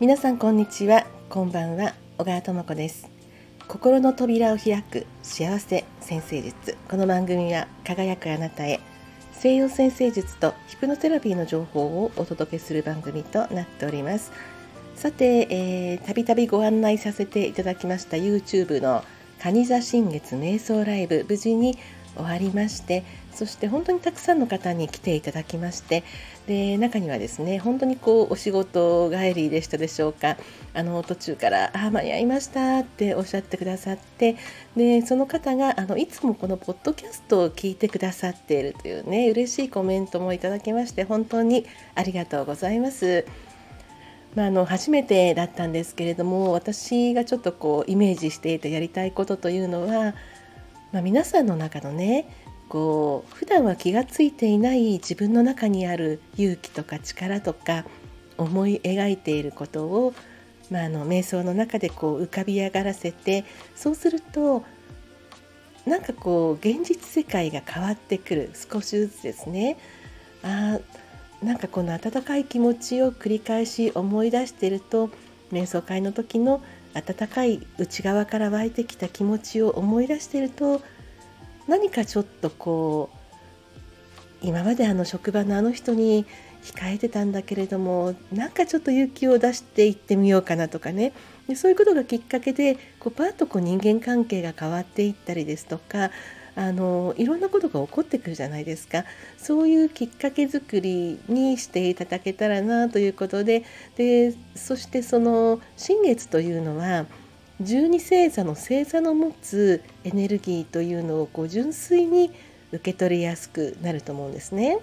皆さんこんにちは。こんばんは小川智子です。心の扉を開く幸せ先生術。この番組は輝くあなたへ西洋先生術とヒプノセラピーの情報をお届けする番組となっております。さてたびたびご案内させていただきました YouTube の蟹座新月瞑想ライブ。無事に終わりましてそして本当にたくさんの方に来ていただきましてで中にはですね本当にこうお仕事帰りでしたでしょうかあの途中から「あ間に合いました」っておっしゃってくださってでその方があのいつもこのポッドキャストを聞いてくださっているというね嬉しいコメントもいただきまして本当にありがとうございます。まあ、あの初めてだったんですけれども私がちょっとこうイメージしていたやりたいことというのは、まあ、皆さんの中のねこう普段は気が付いていない自分の中にある勇気とか力とか思い描いていることを、まあ、あの瞑想の中でこう浮かび上がらせてそうするとなんかこう現実世界が変わってくる少しずつですね。あなんかこの温かい気持ちを繰り返し思い出してると瞑想会の時の温かい内側から湧いてきた気持ちを思い出してると何かちょっとこう今まであの職場のあの人に控えてたんだけれどもなんかちょっと勇気を出していってみようかなとかね。でそういうことがきっかけでこうパッとこう人間関係が変わっていったりですとかあのいろんなことが起こってくるじゃないですかそういうきっかけ作りにしていただけたらなということででそしてその新月というのは十二星座の星座の持つエネルギーというのをこう純粋に受け取りやすくなると思うんですね。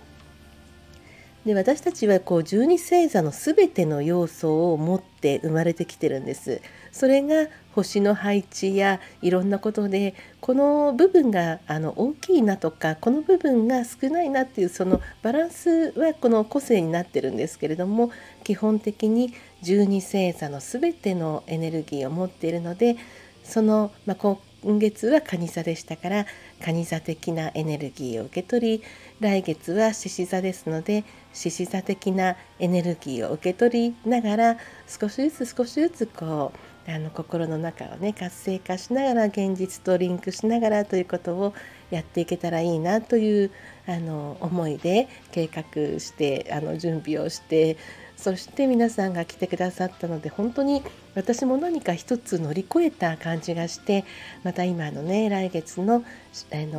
で私たちはこう十二星座の全ての要素を持って生まれてきてるんです。それが星の配置やいろんなことでこの部分があの大きいなとかこの部分が少ないなっていうそのバランスはこの個性になってるんですけれども基本的に十二星座の全てのエネルギーを持っているのでその、まあ、今月は蟹座でしたから蟹座的なエネルギーを受け取り来月は獅子座ですので獅子座的なエネルギーを受け取りながら少しずつ少しずつこうあの心の中をね活性化しながら現実とリンクしながらということをやっていけたらいいなというあの思いで計画してあの準備をしてそして皆さんが来てくださったので本当に私も何か一つ乗り越えた感じがしてまた今のね来月の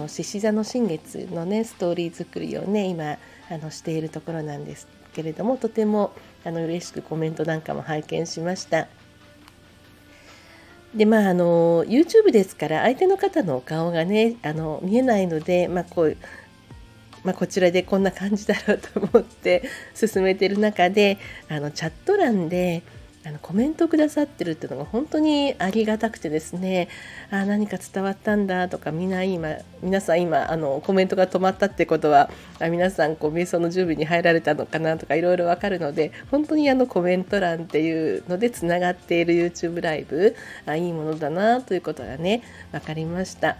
獅子座の新月のねストーリー作りをね今あのしているところなんですけれどもとてもあの嬉しくコメントなんかも拝見しました。でまああの YouTube ですから相手の方のお顔がねあの見えないので、まあ、こうまあ、こちらでこんな感じだろうと思って 進めてる中であのチャット欄であのコメントくださってるっていうのが本当にありがたくてですねあ何か伝わったんだとかみんな今皆さん今あのコメントが止まったってことはあ皆さんこう瞑想の準備に入られたのかなとかいろいろわかるので本当にあのコメント欄っていうのでつながっている YouTube ライブあいいものだなということがね分かりました。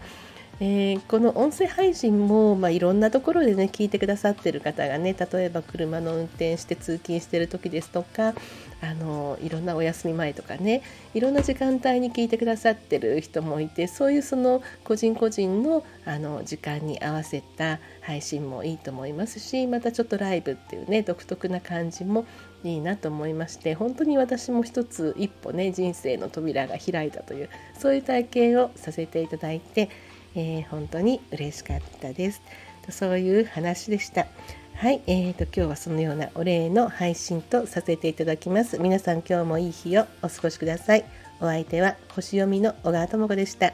えー、この音声配信も、まあ、いろんなところでね聞いてくださってる方がね例えば車の運転して通勤してる時ですとかあのいろんなお休み前とかねいろんな時間帯に聞いてくださってる人もいてそういうその個人個人のあの時間に合わせた配信もいいと思いますしまたちょっとライブっていうね独特な感じもいいなと思いまして本当に私も一つ一歩ね人生の扉が開いたというそういう体験をさせていただいてえー、本当に嬉しかったです。そういう話でした。はい、えーと、今日はそのようなお礼の配信とさせていただきます。皆さん今日もいい日をお過ごしください。お相手は星読みの小川智子でした。